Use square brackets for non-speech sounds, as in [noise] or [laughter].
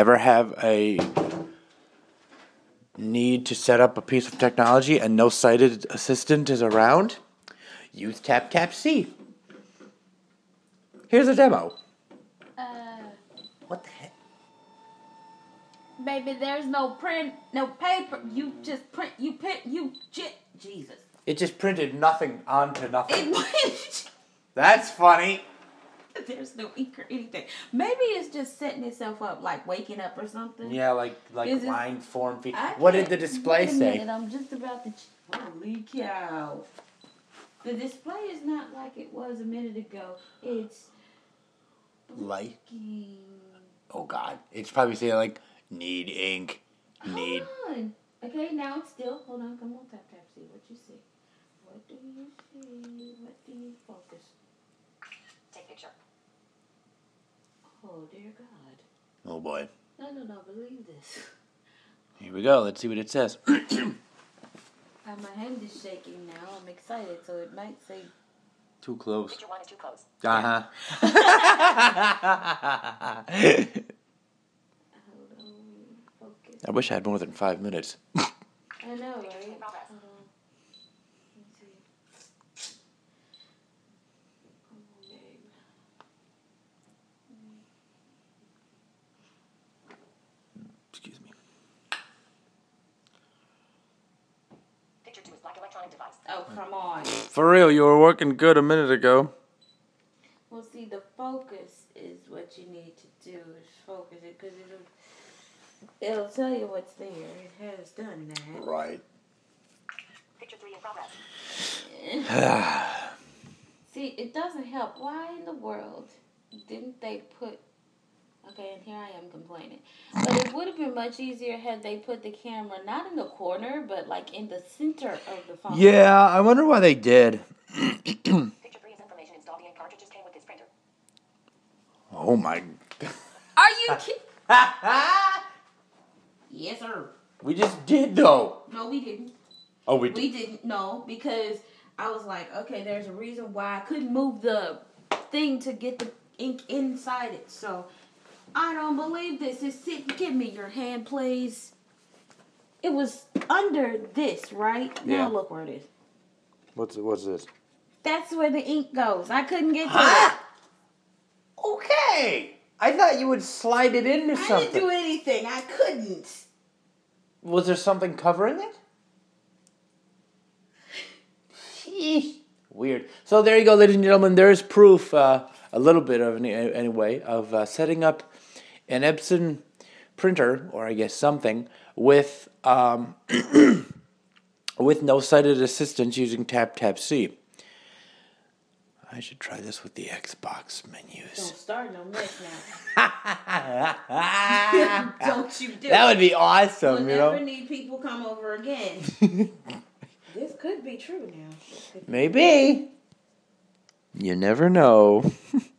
ever have a need to set up a piece of technology and no sighted assistant is around, use TapTapSee. Here's a demo. Uh, What the heck? baby, there's no print, no paper. You just print. You print. You j- Jesus. It just printed nothing onto nothing. It, [laughs] That's funny. [laughs] there's no ink or anything. Maybe it's just setting itself up, like waking up or something. Yeah, like like Is it- line form feet. What did the display wait a say? minute, I'm just about to. Ch- Holy cow! The display is not like it was a minute ago. It's Light. Oh God, it's probably saying like need ink, need. Hold on. Okay, now it's still. Hold on. Come on, tap tap. See what you see. What do you see? What do you focus? Take a picture. Oh dear God! Oh boy. No, no, no. Believe this. Here we go. Let's see what it says. [coughs] Uh, my hand is shaking now. I'm excited, so it might say. Too close. Picture one is too close. Uh huh. [laughs] Hold on. Focus. I wish I had more than five minutes. I know, right? in progress. Hold on. Let's see. Come on, babe. Excuse me. Picture two is black electronic device. Oh, come on. For real, you were working good a minute ago. Well, see, the focus is what you need to do. Is focus it because it'll it'll tell you what's there. It has done that. Right. Picture three in progress. [sighs] See, it doesn't help. Why in the world didn't they put? Okay, and here I am complaining. But it would have been much easier had they put the camera not in the corner, but like in the center of the phone. Yeah, I wonder why they did. [clears throat] Picture three information installed. The cartridges came with this printer. Oh my. Are you [laughs] kidding? yes, sir. we just did though. No, we didn't. Oh, we did. We didn't know because I was like, okay, there's a reason why I couldn't move the thing to get the ink inside it. So I don't believe this. It's sit. Give me your hand, please. It was under this, right? Yeah. Now look where it is. What's what's this? That's where the ink goes. I couldn't get to Huh? Okay. I thought you would slide it into it. I something. didn't do anything. I couldn't. Was there something covering it? [laughs] Sheesh. Weird. So there you go, ladies and gentlemen. There is proof, uh, a little bit of any, anyway, of uh, setting up an Epson printer, or I guess something, with um, [clears throat] with no sighted assistance using TapTapSee. I should try this with the Xbox menus. Don't start no mess that now. [laughs] Don't you do it. would be awesome, We'll you never know. need people come over again. [laughs] this could be true now. Maybe. You never know. [laughs]